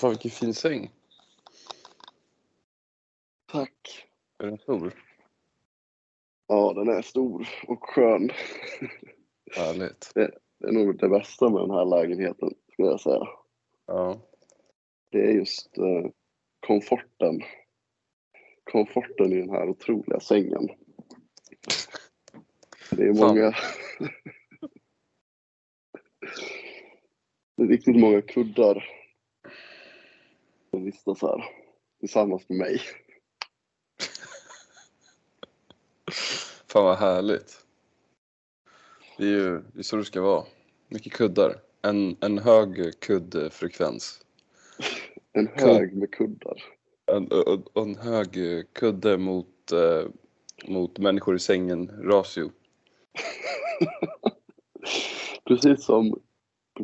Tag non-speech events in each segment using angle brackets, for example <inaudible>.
Fan vilken fin säng. Tack. Är den stor? Ja, den är stor och skön. Härligt. Det är nog det bästa med den här lägenheten, skulle jag säga. Ja. Det är just eh, komforten. Komforten i den här otroliga sängen. Det är många... <laughs> det är riktigt många kuddar som vistas här tillsammans med mig. Fan vad härligt. Det är ju det är så det ska vara. Mycket kuddar. En, en hög kuddfrekvens. En hög med kuddar. En, och en hög kudde mot, eh, mot människor i sängen ratio. <laughs> Precis som,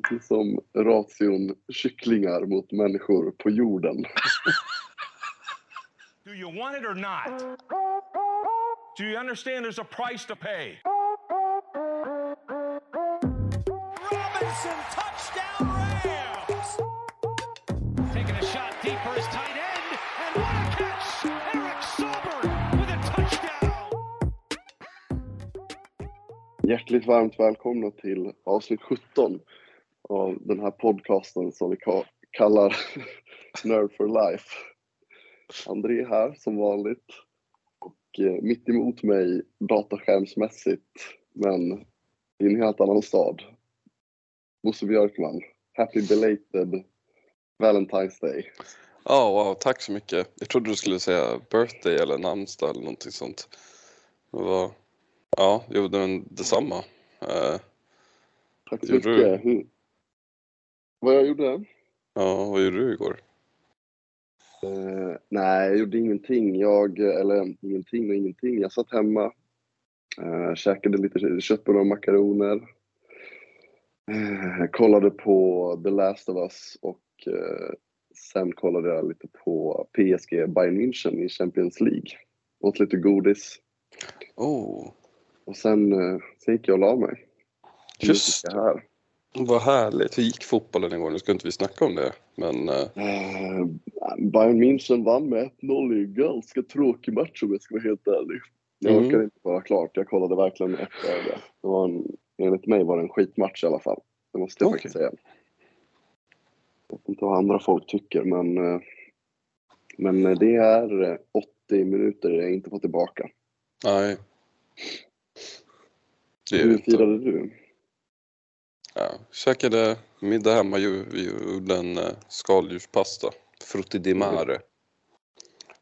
precis som ration kycklingar mot människor på jorden. <laughs> Do you want it or not? Do you understand there's a price to pay? Robinson, touchdown Rams! Taking a shot deep for his tight end, and what a catch! Eric Silver with a touchdown! Hjärtligt varmt välkomna till avsnitt 17 av den här podcasten som vi ka- kallar <laughs> Nerd for Life. André här som vanligt och eh, mitt emot mig dataskärmsmässigt men i en helt annan stad. Bosse Björkman, happy belated Valentine's Day. Ja, wow, tack så mycket. Jag trodde du skulle säga birthday eller namnsdag eller någonting sånt. Det var, ja, jo, men detsamma. Eh, Tack så mycket. Hur, vad jag gjorde? ja, vad gjorde du igår? Eh, nej, jag gjorde ingenting. Jag, eller ingenting och ingenting. Jag satt hemma, eh, käkade lite köttbullar och makaroner. Eh, kollade på The Last of Us och eh, sen kollade jag lite på PSG Bayern München i Champions League. Åt lite godis Oh, och sen, sen gick jag och la mig. Just här. Vad härligt. Hur gick fotbollen igår? Nu ska inte vi snacka om det, men Eh, Bayern München vann med 1-0 i en ganska tråkig match om jag ska vara helt ärlig. Jag Mm. orkade inte vara klart. Jag kollade verkligen ett öga. Det var en, enligt mig var det en skitmatch i alla fall. Det måste jag Okej. faktiskt säga. Jag vet inte vad andra folk tycker men, eh, men det är eh, 80 minuter jag inte får tillbaka. nej. Det Hur inte. firade du? Ja, käkade middag hemma. ju- Vi gjorde en eh, skaldjurspasta. Frutti di mare.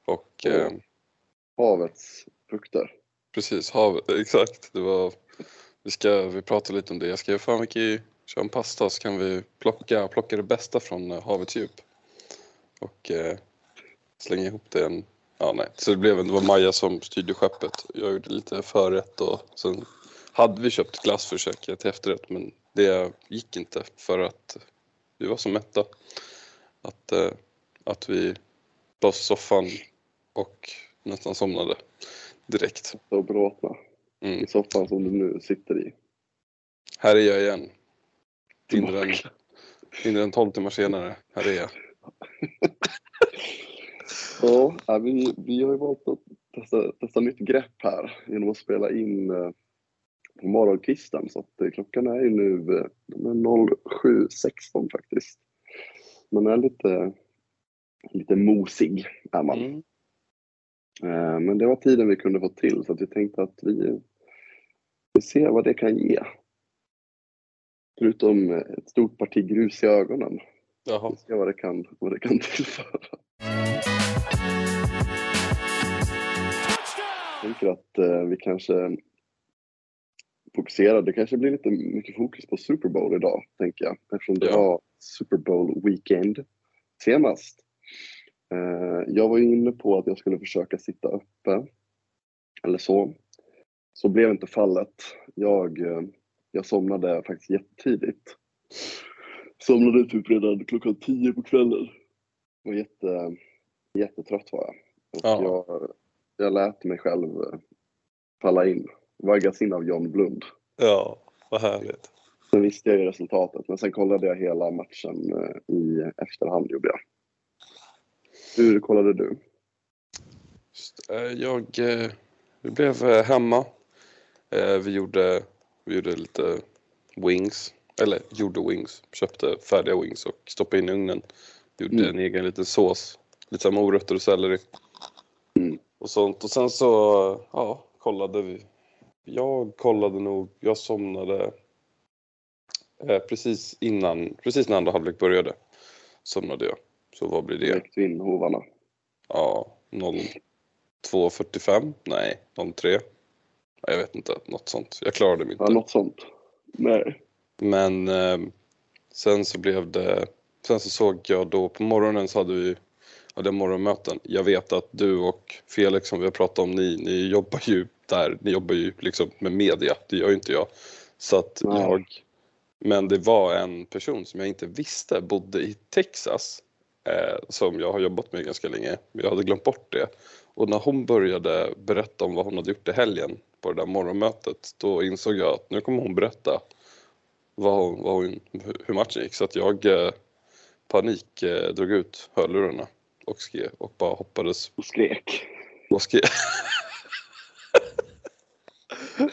Och eh. Havets frukter. precis, havet. <laughs> Exakt. Det var, vi, ska, vi pratade lite om det. Jag skrev fan vi kan ju köra en pasta så kan vi plocka, plocka det bästa från eh, havets djup. Och eh, slänga ihop det. En, ja, nej. Så det, blev det var Maja som styrde skeppet. Jag gjorde lite förrätt och sen hade vi köpt glass för till efterrätt men det gick inte för att vi var så mätta. Att, eh, att vi la oss i soffan och nästan somnade direkt. Så bråtna. Mm. I soffan som du nu sitter i. Här är jag igen. Mindre än, mindre än 12 timmar senare. Här är jag. <laughs> Ja, ja, vi, vi har ju valt att testa, testa nytt grepp här genom att spela in eh, på morgonkvisten. Så att, eh, klockan är ju nu eh, den är 07.16 faktiskt. Man är lite, lite mosig är man. Mm. Eh, men det var tiden vi kunde få till så att vi tänkte att vi, vi ser vad det kan ge. Förutom eh, ett stort parti grus i ögonen. Jaha. Vi ser vad det kan, vad det kan <laughs> tillföra. Jag tänker att eh, vi kanske fokuserar. Det kanske blir lite mycket fokus på Super Bowl idag, tänker jag. Eftersom det Ja. var Super Bowl weekend senast. Eh, jag var ju inne på att jag skulle försöka sitta uppe. Eller så. Så blev inte fallet. Jag, eh, jag somnade faktiskt jättetidigt. Somnade typ redan klockan 10 på kvällen. Var jätte, jättetrött var jag. Och Ja. jag, jag lät mig själv eh, falla in. Vaggas in av John Blund. Ja, vad härligt. Sen visste jag ju resultatet, men sen kollade jag hela matchen eh, i efterhand gjorde jag. Hur kollade du? Eh, Jag eh, vi blev hemma. Vi gjorde, vi gjorde lite wings, eller gjorde wings, köpte färdiga wings och stoppade in i ugnen. Gjorde Mm. en egen liten sås, lite morötter och selleri. Mm. Och sånt. Och sen så, ja, kollade vi. Jag kollade nog, jag somnade eh, precis innan, precis när andra halvlek började. Somnade jag. Så vad blir det? Väckte in hovarna. Ja, 02.45? Nej, 03? Ja, Jag vet inte, något sånt. Jag klarade mig Ja, inte. något sånt. Nej. Men eh, sen så blev det, sen så såg jag då på morgonen så hade vi hade morgonmöten. Jag vet att du och Felix som vi har pratat om, ni, ni jobbar ju där, ni jobbar ju liksom med media, det gör ju inte jag. Så att Nej. jag, men det var en person som jag inte visste bodde i Texas eh, som jag har jobbat med ganska länge. Jag hade glömt bort det. Och när hon började berätta om vad hon hade gjort i helgen på det där morgonmötet, då insåg jag att nu kommer hon berätta vad hon, vad hon, hur matchen gick. Så att jag eh, panik eh, drog ut hörlurarna och skrev och bara hoppades Och skrek. och skrev. <laughs> <laughs>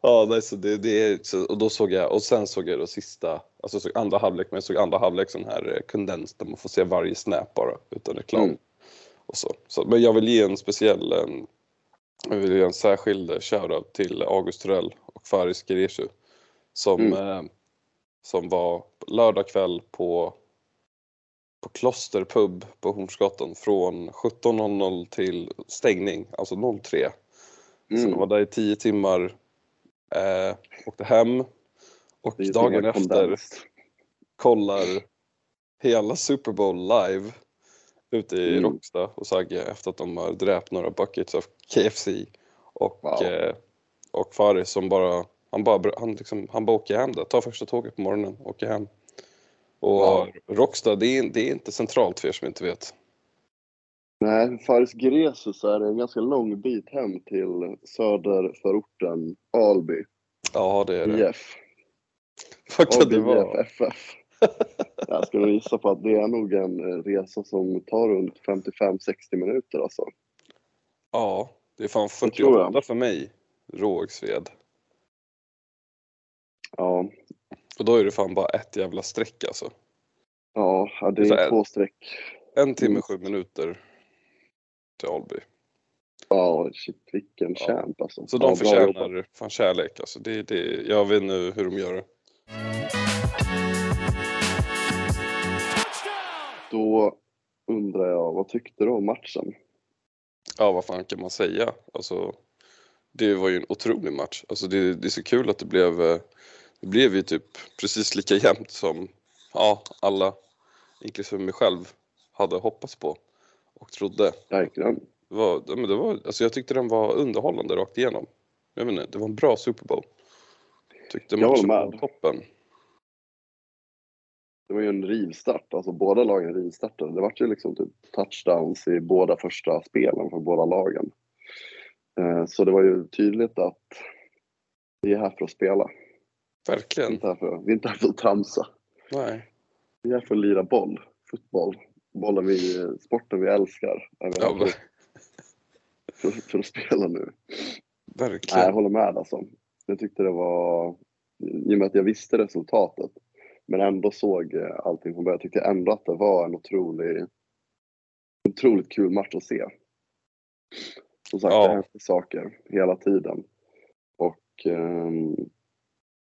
ja, nej, så det, det och då såg jag, och sen såg jag då sista, alltså såg andra halvlek, men jag såg andra halvlek sån här eh, kondens där man får se varje snap bara utan reklam. Mm. Och så. Så, men jag vill ge en speciell, en, jag vill ge en särskild eh, shoutout till August Torell och Faris Gereshu som, Mm. eh, som var lördag kväll på på Kloster pub på Hornsgatan från 17.00 till stängning, alltså 03. Så Mm. de var där i 10 timmar, eh, åkte hem och dagen efter kondens. kollar hela Super Bowl live ute i Mm. Råcksta och Sagge efter att de har dräpt några buckets av KFC. Och, Wow. eh, och Faris som bara, han bara, han liksom, han bara åker hem där, tar första tåget på morgonen, åker hem. Och Wow. Råcksta, det är, det är inte centralt för er som inte vet. Nej, Faris Gresus är en ganska lång bit hem till söderförorten Alby. Ja, det är det. IF. Vad kan Alby det IF vara? FF. <laughs> Jag skulle gissa på att det är nog en eh, resa som tar runt 55-60 minuter alltså. Ja, det är fan Det tror jag. 48 för mig, Rågsved. Ja, Och då är det fan bara ett jävla streck alltså. ja det Så här- är två streck. En timme, Mm. sju minuter till Alby. Ja, shit vilken Ja. champ alltså. Så ja, de jobbat. förtjänar fan kärlek alltså. Det, det, jag vet nu hur de gör det. Då undrar jag, vad tyckte du om matchen? Ja, vad fan kan man säga? Alltså, det var ju en otrolig match. Alltså, det, det är så kul att det blev, eh, det blev ju typ precis lika <laughs> jämnt som ja, alla, inklusive mig själv, hade hoppats på och trodde. Verkligen. Det var, men det var, alltså jag tyckte den var underhållande rakt igenom. Jag vet inte, det var en bra Super Bowl. Tyckte Jag matchen var toppen. Det var ju en rivstart, alltså båda lagen rivstartade. Det var ju liksom typ touchdowns i båda första spelen för båda lagen. Eh, Så det var ju tydligt att vi är här för att spela. Vi är Verkligen. inte här för, vi är inte här för att tramsa. Nej. Vi är här för att lira boll, fotboll. Bollen vi, sporten vi älskar. Ja, <laughs> för, för, att spela nu. Nej, jag verkligen. håller med alltså. Jag tyckte det var, i och med att jag visste resultatet, men ändå såg eh, allting från början, jag tyckte ändå att det var en otrolig, otroligt kul match att se. Som sagt, Ja. det hände saker hela tiden. Och ehm,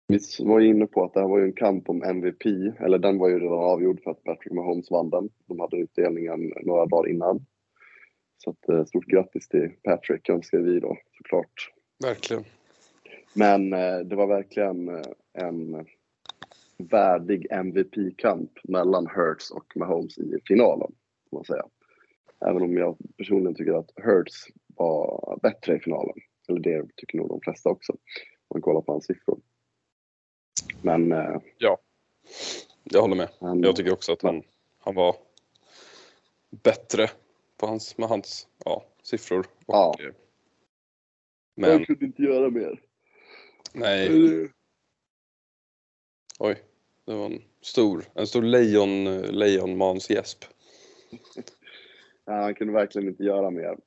vi var ju inne på att det här var ju en kamp om MVP, eller den var ju redan avgjord för att Patrick Mahomes vann den. De hade utdelningen några dagar innan. Så att, eh, stort grattis till Patrick önskar vi då såklart. Verkligen. Men eh, det var verkligen eh, en värdig MVP-kamp mellan Hurts och Mahomes i finalen. Får man säga. Även om jag personligen tycker att Hurts var bättre i finalen. Eller det tycker nog de flesta också. Om man kollar på hans siffror. Men eh, Jag håller med. han, Jag tycker också att han, han var bättre på hans, med hans ja, siffror. Och, Ja. eh, Men kunde inte göra mer. nej, oj. Det var en stor, en stor lejon, lejonmansgäsp. <laughs> Ja, han kunde verkligen inte göra mer.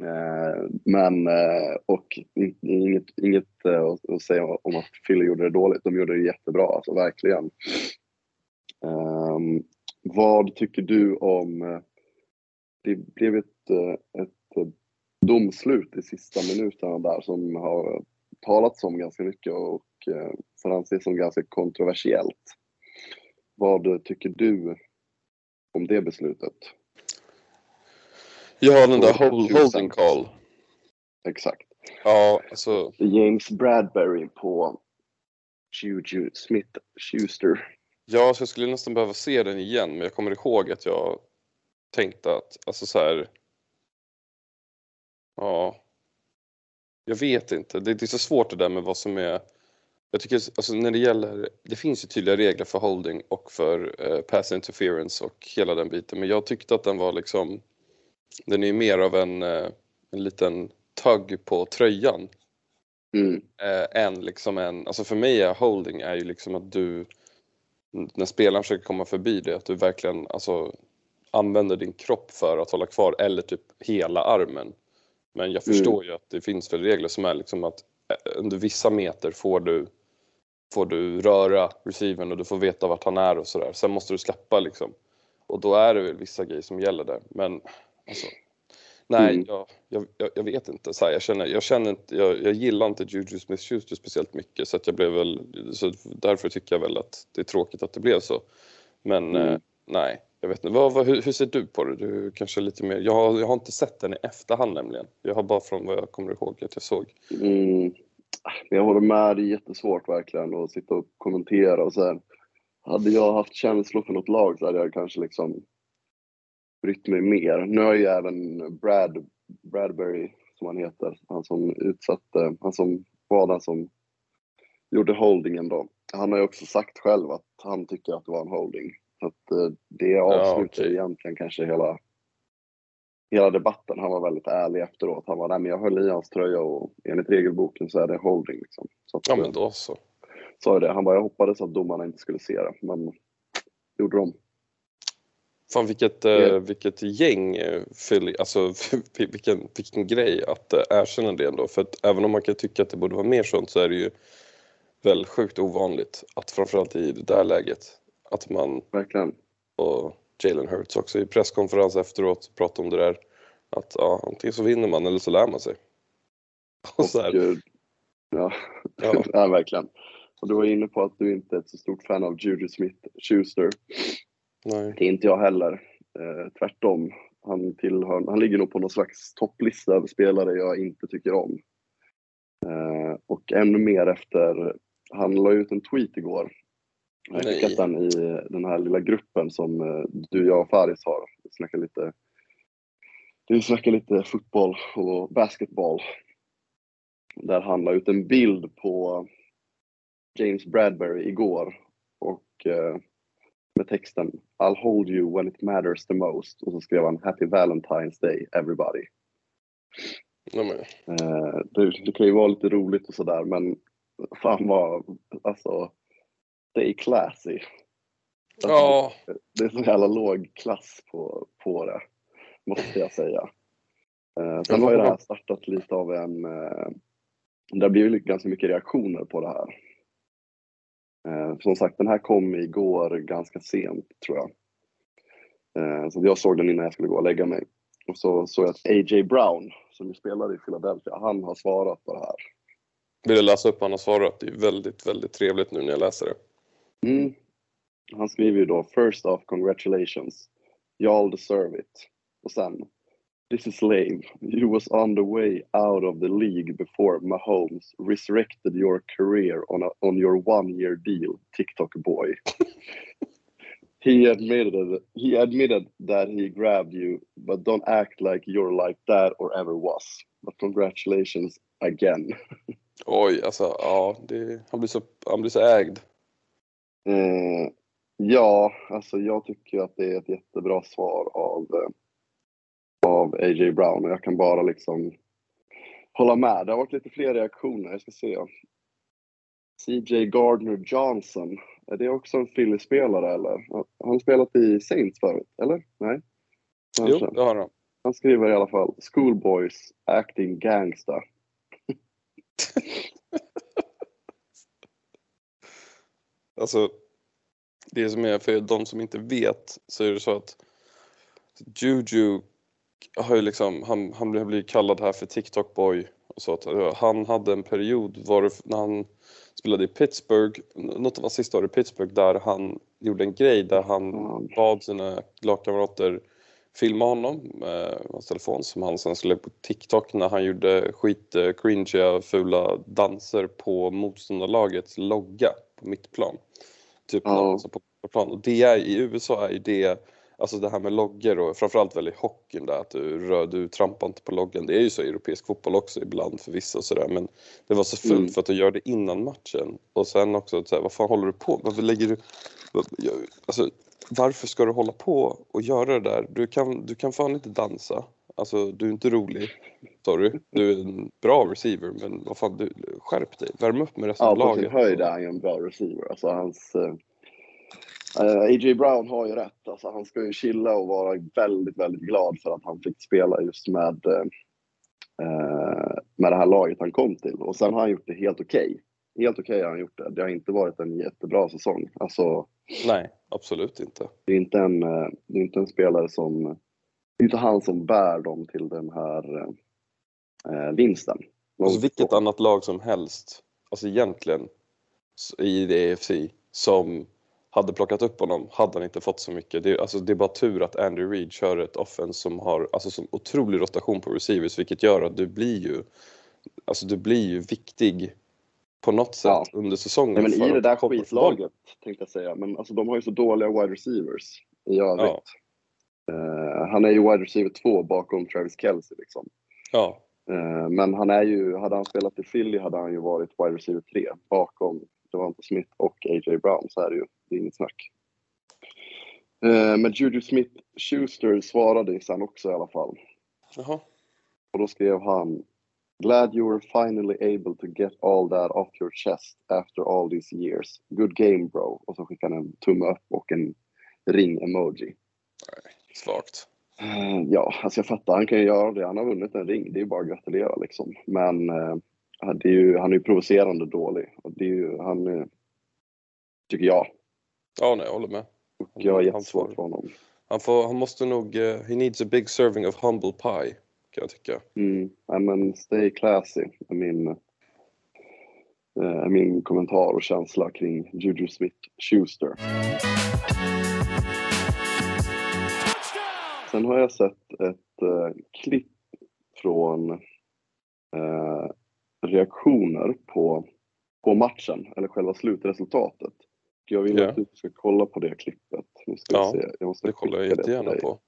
Eh, men, eh, och inget, inget eh, att- säga om att Philly gjorde det dåligt. De gjorde det jättebra, alltså verkligen. Ehm, vad tycker du om, det blev ett, ett domslut i sista minuterna där som har talats om ganska mycket och får anses som ganska kontroversiellt. Vad tycker du om det beslutet? Ja, den där hold, 2000. holding call. Exakt. Ja, alltså. James Bradbury på Juju Smith-Schuster. Ja, så jag skulle nästan behöva se den igen, men jag kommer ihåg att jag tänkte att, alltså så här. Ja. Jag vet inte. Det, det är så svårt det där med vad som är. Jag tycker alltså när det gäller, det finns ju tydliga regler för holding och för eh, pass interference och hela den biten, men jag tyckte att den var liksom. Den är ju mer av en, eh, en liten tugg på tröjan Mm. eh, än liksom en, alltså för mig är holding är ju liksom att du när spelaren försöker komma förbi det, att du verkligen alltså, använder din kropp för att hålla kvar eller typ hela armen. Men jag förstår ju att det finns för regler som är liksom att eh, under vissa meter får du får du röra receivern och du får veta vart han är och sådär. Sen måste du släppa liksom. Och då är det väl vissa grejer som gäller där. Men alltså, nej, Mm. jag, jag, jag, vet inte. Så här, jag, känner, jag, känner inte, jag, jag gillar inte Juju Smith-Schuster speciellt mycket så att jag blev väl, så därför tycker jag väl att det är tråkigt att det blev så. Men Mm. eh, nej, jag vet inte. Vad, vad, hur, hur ser du på det? Du kanske lite mer, jag, har- jag har inte sett den i efterhand nämligen. Jag har bara från vad jag kommer ihåg att jag såg. Mm. Jag håller med, det är jättesvårt verkligen att sitta och kommentera och så här. Hade jag haft känslor för något lag så hade jag kanske liksom brytt mig mer. Nu har ju även Brad, Bradbury, som han heter, han som utsatte, han som var den som gjorde holdingen då. Han har ju också sagt själv att han tycker att det var en holding. Så att eh, det avslutar okej. egentligen kanske hela, hela debatten. Han var väldigt ärlig efteråt. Han var, nej men jag höll i hans tröja och enligt regelboken så är det holding liksom. Så att, Ja eh, men då så. sa det. Han bara, jag hoppades att domarna inte skulle se det, men gjorde de. Fan vilket, eh, vilket gäng eh, alltså <laughs> vilken, vilken grej att eh, erkänna det ändå. För att även om man kan tycka att det borde vara mer sånt så är det ju väl sjukt ovanligt att framförallt i det där läget att man Verkligen. och Jalen Hurts också i presskonferens efteråt pratade om det där att ja, antingen så vinner man eller så lär man sig. <laughs> Och så här, ja, <laughs> ja, ja. verkligen. Och du var inne på att du inte är ett så stort fan av Juju Smith-Schuster. Nej. Det är inte jag heller. Eh, tvärtom. Han, tillhör, han ligger nog på någon slags topplista över spelare jag inte tycker om. Eh, och ännu mer efter, han la ut en tweet igår. Jag skickat den i den här lilla gruppen som eh, du, jag och Faris har. Vi snackar lite, vi snackar lite fotboll och basketboll. Där han la ut en bild på James Bradbury igår och eh, med texten I'll hold you when it matters the most och så skrev han Happy Valentine's Day everybody. men, Eh, det, det kan ju vara lite roligt och sådär men fan vad, alltså, stay classy. Alltså, ja, Det är så jävla låg klass på, på det, måste jag säga. Eh, sen har ju det här startat lite av en, eh, det har blivit ganska mycket reaktioner på det här. Eh, som sagt, den här kom igår ganska sent tror jag. Eh, så jag såg den innan jag skulle gå och lägga mig. Och så såg jag att A.J. Brown, som ju spelade i Philadelphia, han har svarat på det här. vill du läsa upp vad han har svarat? Det är väldigt, väldigt trevligt nu när jag läser det. Mm. Han skriver ju då First off, congratulations. Y'all deserve it. Och sen This is lame. You was on the way out of the league before Mahomes resurrected your career on, a, on your one year deal, TikTok boy. <laughs> he admitted he admitted that he grabbed you, but don't act like you're like that or ever was. But congratulations again. <laughs> Oj, alltså ja, det, han, blir så, han blir så ägd. Eh, ja, alltså jag tycker att det är ett jättebra svar av, eh, av A.J. Brown och jag kan bara liksom hålla med. Det har varit lite fler reaktioner, jag ska se. CJ Gardner Johnson, är det också en Philly-spelare eller? Har han spelat i Saints förut, eller? Nej? Jo, Kanske. det har han. Han skriver i alla fall Schoolboys acting gangsta. <laughs> Alltså, det som är för de som inte vet så är det så att Juju har ju liksom, han, han blivit kallad här för TikTok boy och så att eh, han hade en period var när han spelade i Pittsburgh, något av hans sista år i Pittsburgh där han gjorde en grej där han bad sina lagkamrater filma honom med hans telefon som han sen skulle på TikTok när han gjorde skit eh, cringiga fula danser på motståndarlagets logga på mittplan. Typ alltså på plan. Och det är, i USA är ju det, alltså det här med loggor och framförallt väl i hockeyn där att du, rör, du trampar inte på loggan. Det är ju så i europeisk fotboll också ibland för vissa och sådär men det var så fult Mm. för att du gör det innan matchen och sen också att säga vad fan håller du på med? Varför lägger du, alltså varför ska du hålla på och göra det där? Du kan, du kan fan inte dansa. Alltså du är inte rolig. Sorry. Du är en bra receiver men vad fan, du, skärp dig. Värm upp med resten Ja, av på sin laget. höjd är han ju en bra receiver. Alltså hans, eh, A.J. Brown har ju rätt. Alltså, han ska ju chilla och vara väldigt, väldigt glad för att han fick spela just med, eh, eh, med det här laget han kom till. Och sen har han gjort det helt okej. Helt okej har han gjort det. Det har inte varit en jättebra säsong. Alltså, Nej, absolut inte. det är inte en, eh, det är inte en spelare som... Det är inte han som bär dem till den här eh, vinsten. Alltså vilket annat lag som helst, alltså egentligen i det EFC som hade plockat upp honom hade han inte fått så mycket. Det, är- alltså, det är bara tur att Andrew Reid kör ett offense som har alltså, som otrolig rotation på receivers vilket gör att du blir ju alltså, du blir ju viktig på något sätt Ja. under säsongen. Nej, men i det där skitlaget tänkte jag säga. Men alltså, de har ju så dåliga wide receivers i övrigt. Ja. Eh, han är ju wide receiver två bakom Travis Kelce liksom. Ja, Eh, men han är ju, hade han spelat i Philly hade han ju varit wide receiver tre bakom Devonta Smith och A.J. Brown. Så är det ju. Det är inget snack. Eh, men Juju Smith-Schuster svarade sen också i alla fall. jaha. Och då skrev han Glad you were finally able to get all that off your chest after all these years. Good game bro. Och så skickade han en tumme upp och en ring-emoji. Svagt. Eh, Ja, alltså jag fattar, han kan ju göra det. Han har vunnit en ring, det är ju bara att gratulera liksom. Men eh, är ju, han är ju provocerande dålig. Och det är ju, han, eh, tycker jag. Ja, nej, jag håller med. Och jag har jättesvårt för honom. Han, får, han måste nog, eh, he needs a big serving of humble pie kan jag tycka. Mm, nej, men stay classy är min, är min kommentar och känsla kring Juju Smith-Schuster. Sen har jag sett ett eh, klipp från eh, reaktioner på, på matchen, eller själva slutresultatet. Jag vill Ja. att du ska kolla på det klippet. Nu ska Ja, se. Jag måste Det kollar jag jättegärna på.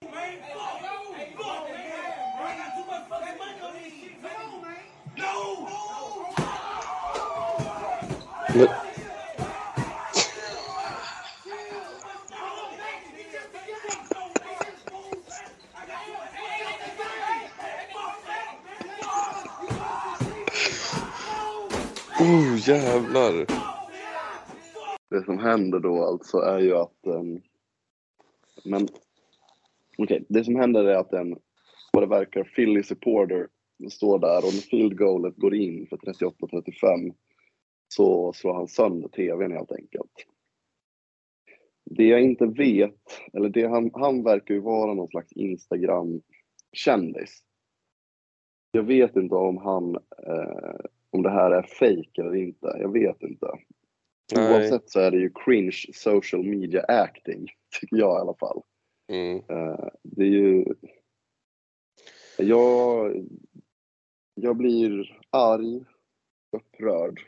Men, oh jävlar! Det som händer då alltså är ju att... Um, men okej, det som händer är att en, vad det verkar, Philly supporter står där och när field goalet går in för 38-35 så slår han sönder tvn helt enkelt. Det jag inte vet, eller det han, han verkar ju vara någon slags Instagram-kändis. Jag vet inte om han, eh, om det här är fake eller inte. Jag vet inte. Nej. Oavsett så är det ju cringe social media acting, <laughs> tycker jag i alla fall. Mm. Eh, det är ju... Jag, jag blir arg, upprörd,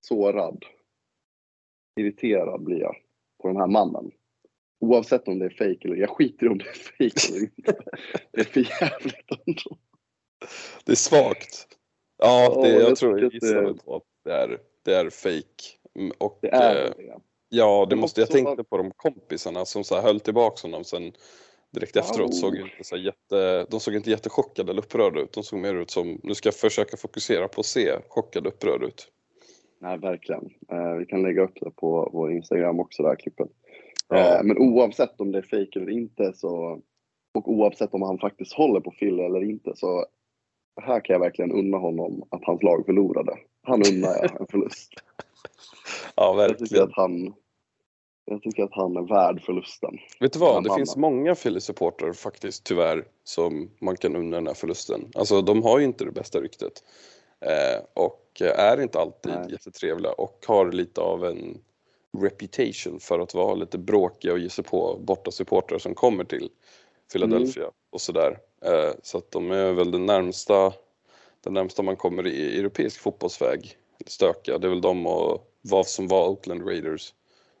sårad, irriterad blir jag på den här mannen. Oavsett om det är fake eller jag skiter i om det är fake eller inte. <laughs> Det är för jävligt ändå. Det är svagt. Ja, Ja, det, jag, jag tror jag det- väl på att det är, det är fake. Mm, Och, Det är eh, det. Ja, det Men måste jag tänkte på de kompisarna som så här höll tillbaka honom sen direkt efteråt såg inte så jätte, de såg inte jättechockade eller upprörda ut. De såg mer ut som, nu ska jag försöka fokusera på att se chockade och upprörda ut. Nej, verkligen. Eh, vi kan lägga upp det på vår Instagram också, det här klippet. Ja. Eh, men oavsett om det är fake eller inte så Och oavsett om han faktiskt håller på Philly eller inte så här kan jag verkligen unna honom att hans lag förlorade. Han unnar jag en förlust. <laughs> Ja, Jag tycker verkligen. att han, jag tycker att han är värd förlusten. Vet du vad, Han det vann. finns många Philly-supportrar faktiskt, tyvärr, som man kan unna den här förlusten. Alltså de har ju inte det bästa ryktet. Eh, och är inte alltid Nej. jättetrevliga och har lite av en reputation för att vara lite bråkiga och ge sig på borta supportrar som kommer till Philadelphia och sådär. Eh, så att de är väl den närmsta, den närmsta man kommer i europeisk fotbollsväg. Stökiga, det är väl de och vad som var Oakland Raiders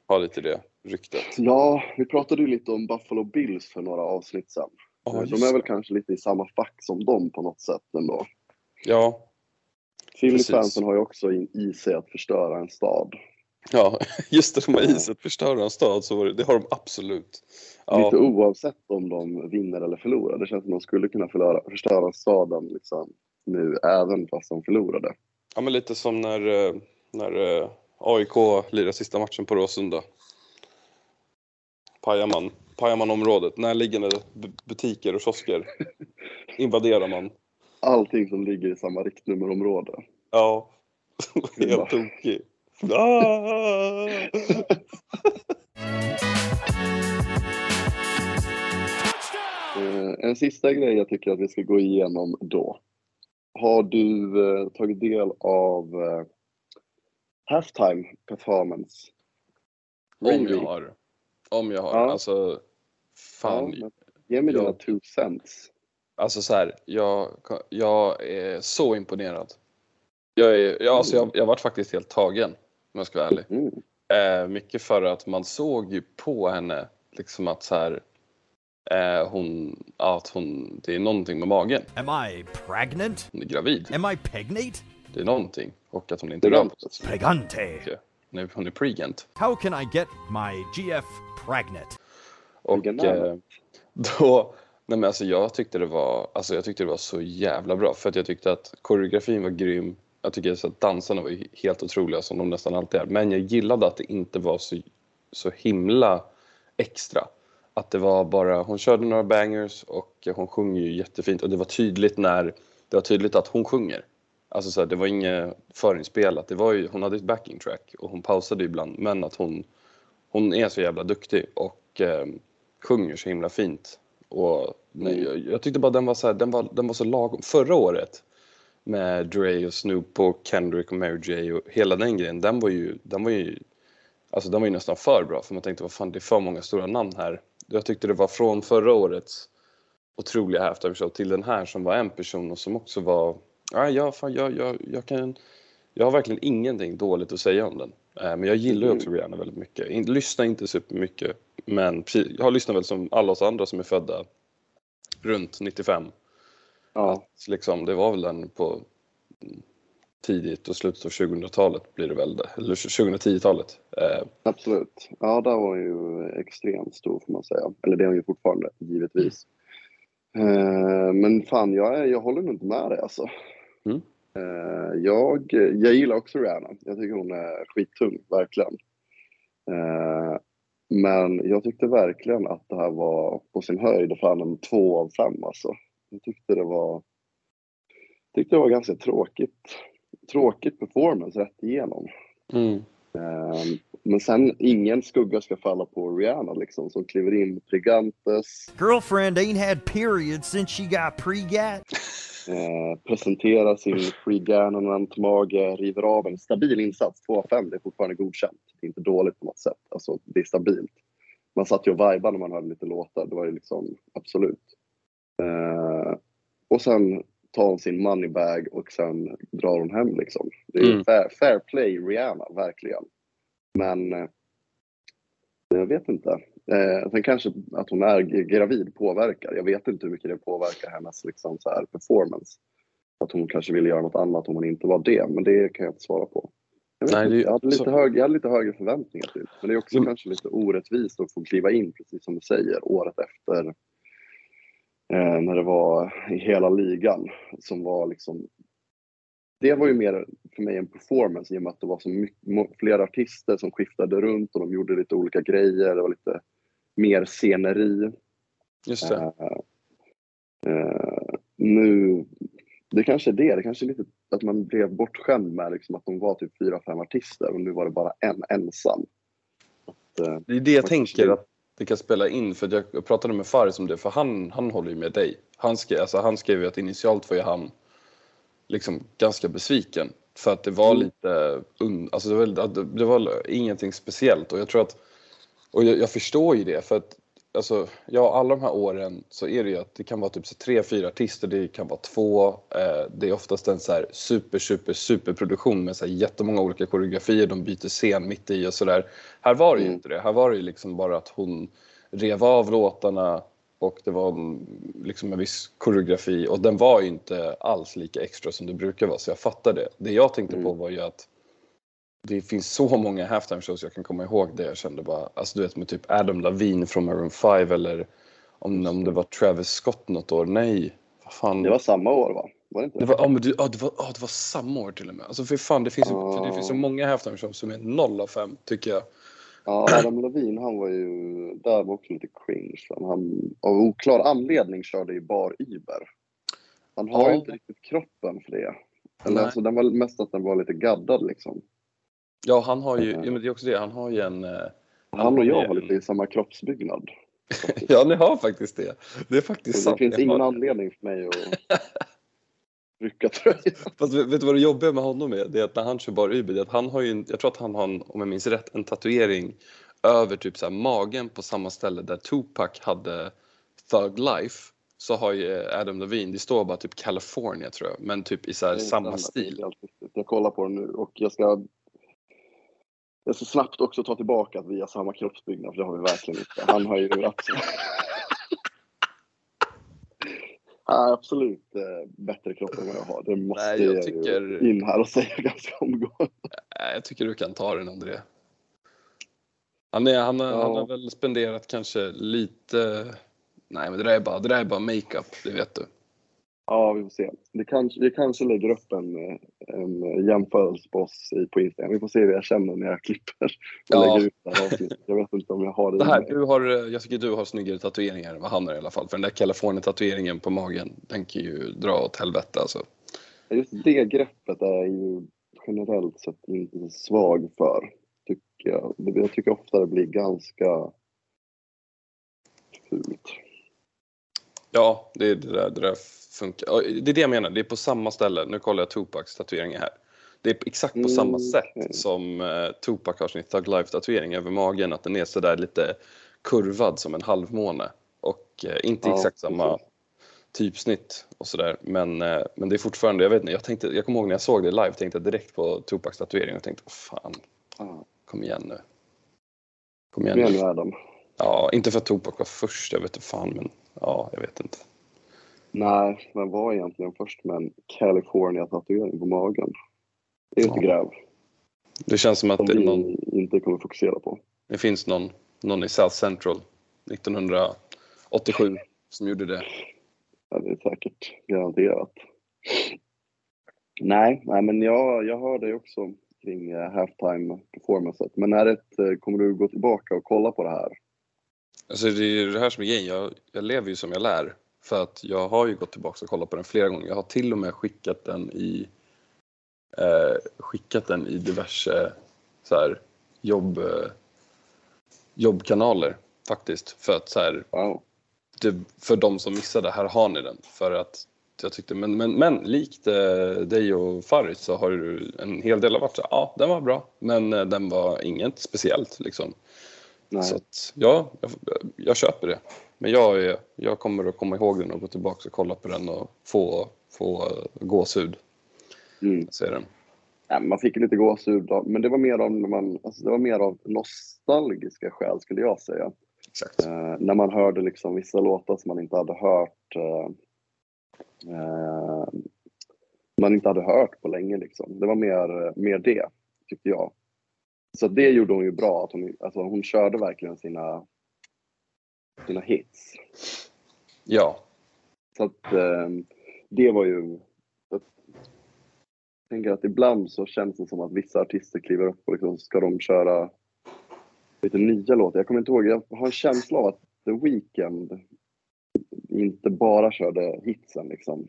har lite det ryktet. Ja, vi pratade ju lite om Buffalo Bills för några avsnitt sedan. Ja, de just är väl det. kanske lite i samma fack som dem på något sätt ändå. Ja, Philly-fansen har ju också in, i sig att förstöra en stad. Ja, <laughs> just det, de har Ja. is att förstöra en stad, så det, det har de absolut. Lite Ja, oavsett om de vinner eller förlorar. Det känns som att de skulle kunna förlora, förstöra staden liksom, nu även fast de förlorade. ja men lite som när, eh, när eh, AIK lirar sista matchen på Råsunda. Pajar Pajamanområdet, närliggande bu- butiker och kiosker <laughs> invaderar man. Allting som ligger i samma riktnummerområde. Ja, <laughs> helt bara- tokig. Eh, en sista grej jag tycker att vi ska gå igenom då. Har du eh, tagit del av eh, halftime performance? Om jag har. Om jag har. Ja. Alltså, fan. Ja, ge mig Ja. dina two cents. Alltså så här, jag, jag är så imponerad. Jag, är, jag, alltså jag, jag varit faktiskt helt tagen, om jag ska vara ärlig. Mm. Eh, mycket för att man såg ju på henne liksom att så här, eh, hon, att hon, det är någonting med magen. Am I pregnant? Hon är gravid. Am I pregnant? Det är någonting. Och att hon inte är Det är gravid. Pregante. Hon är, hon är pregent. How can I get my GF pregnant? Och eh, då, nej men alltså jag tyckte det var, alltså jag tyckte det var så jävla bra för att jag tyckte att koreografin var grym. Jag tycker så att dansarna var ju helt otroliga som de nästan alltid är. Men jag gillade att det inte var så, så himla extra. Att det var bara, hon körde några bangers och hon sjunger ju jättefint och det var tydligt när, det var tydligt att hon sjunger. Alltså så här, det var inget förinspelat, det var ju, hon hade ett backing track och hon pausade ibland men att hon, hon är så jävla duktig och eh, sjunger så himla fint. Och nej, jag, jag tyckte bara den var så här, den var, den var så lagom. Förra året med Dre och Snoop och Kendrick och Mary J och hela den grejen, den var ju, den var ju, alltså den var ju nästan för bra för man tänkte vad fan det är för många stora namn här. Jag tyckte det var från förra årets otroliga halftime show till den här som var en person och som också var, ja, jag, fan, jag, jag, jag kan, jag har verkligen ingenting dåligt att säga om den. Eh, Men jag gillar ju också Rihanna väldigt mycket. Lyssnar inte supermycket men jag har lyssnat väl som alla oss andra som är födda runt 95. Ja, Att liksom, det var väl den på mm, tidigt och slutet av 2000-talet blir det väl, eller 2010-talet. Eh, absolut. Ja, där var hon ju extremt stor får man säga. Eller det är hon ju fortfarande, givetvis. Eh, men fan, jag, jag håller nog inte med dig alltså. Mm. Eh, jag, jag gillar också Rihanna. Jag tycker hon är skittung, verkligen. Men jag tyckte verkligen att det här var på sin höjd fan en två av fem alltså. Jag tyckte det var, tyckte det var ganska tråkigt. Tråkigt performance rätt igenom. mm. Ehm, Men sen ingen skugga ska falla på Rihanna liksom som kliver in med Trigantes, Girlfriend ain't had periods since she got pre-gat. eh, presenterar sin Free Ganonant mage, river av en stabil insats. 2 av 5, det är fortfarande godkänt. Det är inte dåligt på något sätt. Alltså, det är stabilt. Man satt ju och vibade när man hörde lite låtar. Det var ju liksom absolut. Eh, och sen tar hon sin moneybag och sen drar hon hem liksom. Det är Mm. fair, fair play Rihanna, verkligen. Men eh, jag vet inte. Eh, sen kanske att hon är gravid påverkar. Jag vet inte hur mycket det påverkar hennes liksom, så här, performance. Att hon kanske ville göra något annat om hon inte var det. Men det kan jag inte svara på. Jag, Nej, det jag, hade lite så- hög, jag hade lite högre förväntningar. Typ. Men det är också Mm. kanske lite orättvist att få kliva in, precis som du säger, året efter. Eh, när det var i hela ligan som var liksom det var ju mer för mig en performance i och med att det var så mycket, fler artister som skiftade runt och de gjorde lite olika grejer. Det var lite mer sceneri. Just det. Eh, nu, det kanske är det, det kanske är lite att man blev bortskämd med liksom att de var typ fyra, fem artister och nu var det bara en ensam. Att, eh, Det är det jag tänker att det kan spela in för jag- pratade med Faris om det för han, han håller ju med dig. Han skrev, alltså han skrev ju att initialt var ju han liksom ganska besviken för att det var Mm. lite, alltså det var, det var ingenting speciellt och jag tror att, och jag, jag förstår ju det för att alltså, ja alla de här åren så är det ju att det kan vara typ så tre, fyra artister, det kan vara två, eh, det är oftast en så här super, super, super produktion med så här jättemånga olika koreografier, de byter scen mitt i och sådär. Här var det ju Mm. inte det, här var det ju liksom bara att hon rev av låtarna och det var liksom en viss koreografi och den var ju inte alls lika extra som det brukar vara så jag fattar det. Det jag tänkte på Mm. var ju att det finns så många halftime shows jag kan komma ihåg där jag kände bara, alltså du vet med typ Adam Levine från Maroon 5 eller om, om det var Travis Scott något år, nej. Vad fan. det var samma år va? Var det inte Det var, ja, men du, ja, det, var, ja, det var samma år till och med. Alltså för fan, det finns, ju- för det finns så Ah. många halftime shows som är 0 av 5 tycker jag. Ja, Adam Levine han var ju, där var också lite cringe. Han av oklar anledning körde i bar Uber. Han har Ja. ju inte riktigt kroppen för det. Eller alltså, den var mest att den var lite gaddad liksom. Ja, han har ju, Mm. ja, men det är också det, han har ju en... eh, Han och jag har lite samma kroppsbyggnad. <laughs> Ja, ni har faktiskt det. Det är faktiskt Så det sant. finns ingen anledning för mig att <laughs> rycka tröjan. Fast vet du vad det jobbiga med honom är? Det är att när han kör bar Uber, det är att han har ju, en- jag tror att han har, en, om jag minns rätt, en tatuering över typ så magen på samma ställe där Tupac hade Thug Life. Så har ju Adam Levine, det står bara typ California tror jag, men typ i så samma stil. Jag kollar på den nu och jag ska jag ska snabbt också ta tillbaka att vi har samma kroppsbyggnad, för det har vi verkligen inte. Han har ju absolut, <laughs> Ja, absolut eh, bättre kropp än vad jag har. Det måste Nej, jag jag tycker- in här och säga <laughs> ganska omgående. Nej, jag tycker du kan ta den André. Han, är, han, har- Ja. han har väl spenderat kanske lite, nej men det där är bara, det där är bara makeup, det vet du. Ja, vi får se. Det kanske, vi kanske lägger upp en, eh, en jämförelse på oss i- på Instagram. Vi får se hur jag känner när jag klipper och Ja. lägger ut det här avsnittet. Jag vet inte om jag har det, Det här, du har, eh, jag tycker du har snyggare tatueringar än vad han har i alla fall. För den där California-tatueringen på magen, den kan ju dra åt helvete alltså. Just det greppet är jag ju generellt sett inte så svag för. Tycker jag. Jag tycker ofta det blir ganska fult. Ja, det, är det, där, det där funkar. Det är det jag menar, det är på samma ställe. Nu kollar jag Tupacs tatueringar här. Det är exakt på Mm, samma sätt som eh, Tupac har sin Thug Life-tatuering över magen. Att den är sådär lite kurvad som en halvmåne. Och eh, inte Ja, exakt samma precis. typsnitt och sådär. Men, eh, men det är fortfarande, jag vet inte, jag, tänkte, jag kommer ihåg när jag såg det live, tänkte jag direkt på Tupacs tatuering och tänkte, "Åh, fan, Ja. kom igen nu. Kom igen nu. Adam. Ja, inte för att Tupac var först, jag vet inte fan, men ja, jag vet inte. Nej, men var egentligen först med en California-tatuering på magen. Det är ett Ja. gräv Det känns som att som det, är vi någon, inte kommer fokusera på. det finns någon, någon i South Central 1987 som gjorde det. Ja, det är säkert garanterat. Nej, nej men jag, jag hör dig också kring eh, halftime performancet. Men är det, eh, kommer du gå tillbaka och kolla på det här? Alltså det är ju det här som är grejen, jag, jag lever ju som jag lär. För att jag har ju gått tillbaka och kollat på den flera gånger. Jag har till och med skickat den i eh, skickat den i diverse så här, jobb, eh, jobbkanaler faktiskt. För att så här, Wow. det, för de som missade, här har ni den. För att jag tyckte, men, men, men likt eh, dig och Faris så har ju en hel del av varit så ja den var bra, men eh, den var inget speciellt liksom. Nej. Så att, ja, jag, jag köper det. Men jag, är, jag kommer att komma ihåg den och gå tillbaka och kolla på den och få, få eh, gåshud. Mm. Se den. Ja, man fick lite gåshud, då, men det var mer av, man, alltså det var mer av nostalgiska skäl skulle jag säga. Exakt. Eh, när man hörde liksom vissa låtar som man inte hade hört eh, eh, man inte hade hört på länge. Liksom. Det var mer, mer det, tyckte jag. Så det gjorde hon ju bra. Att hon, alltså hon körde verkligen sina, sina hits. Ja, Så att eh, det var ju... Jag tänker att ibland så känns det som att vissa artister kliver upp och liksom ska de köra lite nya låtar. Jag kommer inte ihåg, jag har en känsla av att The Weeknd inte bara körde hitsen liksom.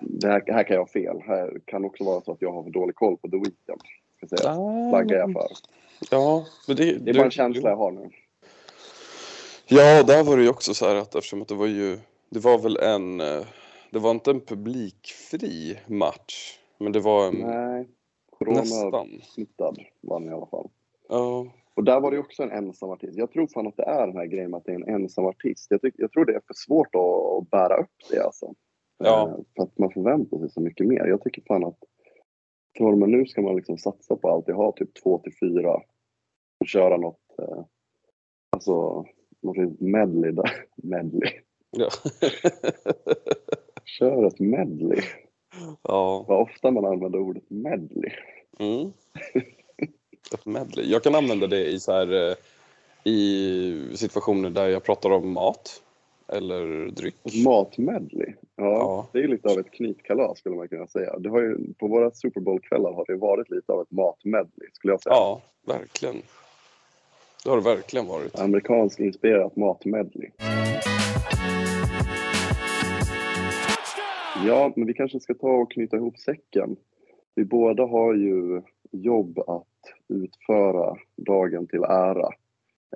Det här, här kan jag ha fel. Här kan också vara så att jag har för dålig koll på The Weeknd. Ska säga. Flaggar jag för. Ja, men det, Det är bara en känsla jag har nu. Ja, där var det ju också så här att eftersom att det var ju, det var väl en, eh, det var inte en publikfri match, men det var en Nej, nästan. corona-smittad var han i alla fall. Ja, Och där var det också en ensam artist. Jag tror fan att det är den här grejen med att det är en ensam artist. Jag, tyck, jag tror det är för svårt att, att bära upp det alltså. Ja. Eh, För att man förväntar sig så mycket mer. Jag tycker fan att från och nu ska man liksom satsa på att alltid ha typ två till fyra och köra något, eh, alltså något medley där. <laughs> Medley. ja. <laughs> Kör ett medley. ja. Vad ofta man använder ordet medley. Mm. Ett medley. Jag kan använda det i så här, eh, i situationer där jag pratar om mat eller dryck. Matmedley. Ja, Ja. det är lite av ett knytkalas skulle man kunna säga. Det har ju, på våra Super Bowl-kvällar har det varit lite av ett matmedley skulle jag säga. Ja, verkligen. Det har det verkligen varit. Amerikansk inspirerat matmedley. Ja, men vi kanske ska ta och knyta ihop säcken. Vi båda har ju jobb att utföra dagen till ära.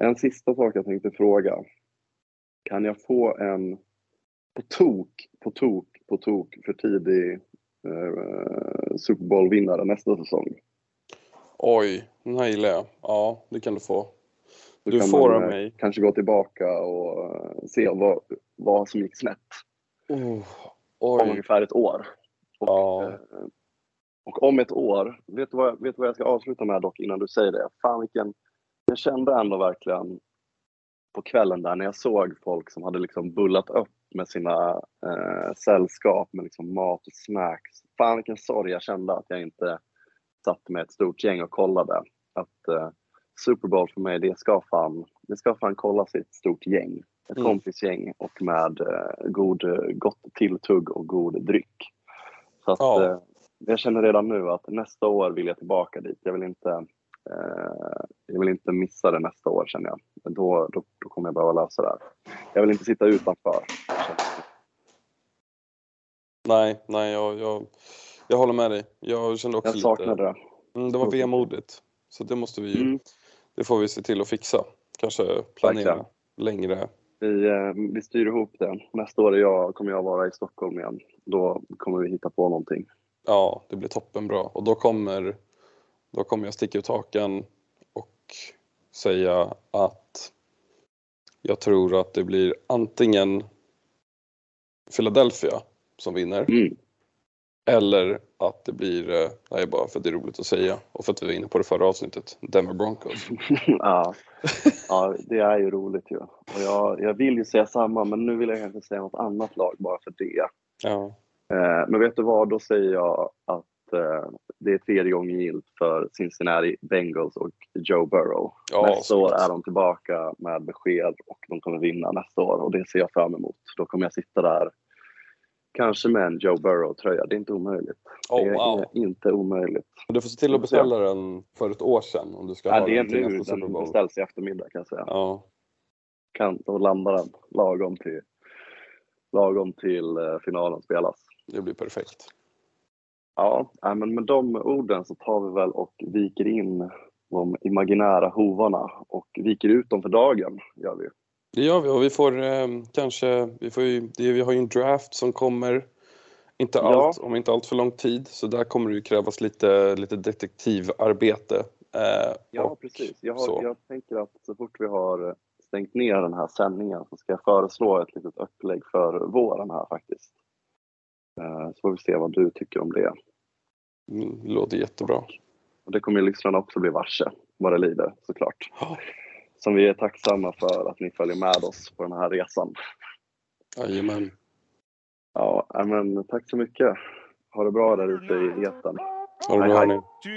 En sista sak jag tänkte fråga. Kan jag få en på tok, på tok, på tok för tidig eh, Super Bowl-vinnare nästa säsong? Oj, den här gillar jag. Ja, det kan du få. Då Du kan får man, av eh, mig. kanske gå tillbaka och eh, se vad, vad som gick snett Oh, om oj. ungefär ett år. Och, Ja. eh, och om ett år, vet du, vad, vet du vad jag ska avsluta med dock innan du säger det? Fan vilken, jag kände ändå verkligen på kvällen där när jag såg folk som hade liksom bullat upp med sina eh, sällskap med liksom mat och snacks. Fan vilken sorg jag kände att jag inte satt med ett stort gäng och kollade. Att eh, Super Bowl för mig, det ska fan, det ska fan kollas i ett stort gäng. Ett Mm. kompisgäng och med eh, god, gott tilltugg och god dryck. Så att, Ja. eh, jag känner redan nu att nästa år vill jag tillbaka dit. Jag vill inte, jag vill inte missa det nästa år känner jag. Då, då, då kommer jag behöva lösa det här. Jag vill inte sitta utanför. Nej, nej, jag, jag, jag håller med dig. Jag kände också Jag saknade lite... det. Mm, det var vemodigt. Så det måste vi Mm. det får vi se till att fixa. Kanske planera Verkligen. längre. Vi, eh, vi styr ihop det. Nästa år jag, kommer jag vara i Stockholm igen. Då kommer vi hitta på någonting. Ja, det blir toppenbra. Och då kommer, då kommer jag sticka ut hakan och säga att jag tror att det blir antingen Philadelphia som vinner Mm. eller att det blir, eh, är bara för att det är roligt att säga och för att vi var inne på det förra avsnittet, Denver Broncos. <laughs> ja. ja, det är ju roligt ju. Och jag, jag vill ju säga samma, men nu vill jag kanske säga något annat lag bara för det. Ja, Eh, men vet du vad, då säger jag att det är tredje gången gillt för Cincinnati Bengals och Joe Burrow. ja nästa år är de tillbaka med besked och de kommer vinna nästa år och det ser jag fram emot. Då kommer jag sitta där, kanske med en Joe Burrow-tröja. Det är inte omöjligt. Oh, det är wow. inte omöjligt. Du får se till att beställa den för ett år sedan om du ska Ja, ha det är den till nästa Super den Bowl. beställs i eftermiddag kan jag säga. Ja, Kan, då landar den lagom till, lagom till eh, finalen spelas. det blir perfekt. Ja, men med de orden så tar vi väl och viker in de imaginära hovarna och viker ut dem för dagen. Gör vi. Det gör vi och vi får eh, kanske, vi, får ju, det, vi har ju en draft som kommer inte Ja. allt, om inte allt för lång tid så där kommer det ju krävas lite, lite detektivarbete. Eh, Ja, precis. Jag, har, jag tänker att så fort vi har stängt ner den här sändningen så ska jag föreslå ett litet upplägg för våren här faktiskt. Eh, Så får vi se vad du tycker om det. Mm, Det låter jättebra. Och det kommer ju lyssnarna också bli varse vad det lider såklart. Som vi är tacksamma för att ni följer med oss på den här resan. Jajamän. Ja, nej, men tack så mycket. Ha det bra där ute i etern. Ha det Hej, bra hej. hörni. Do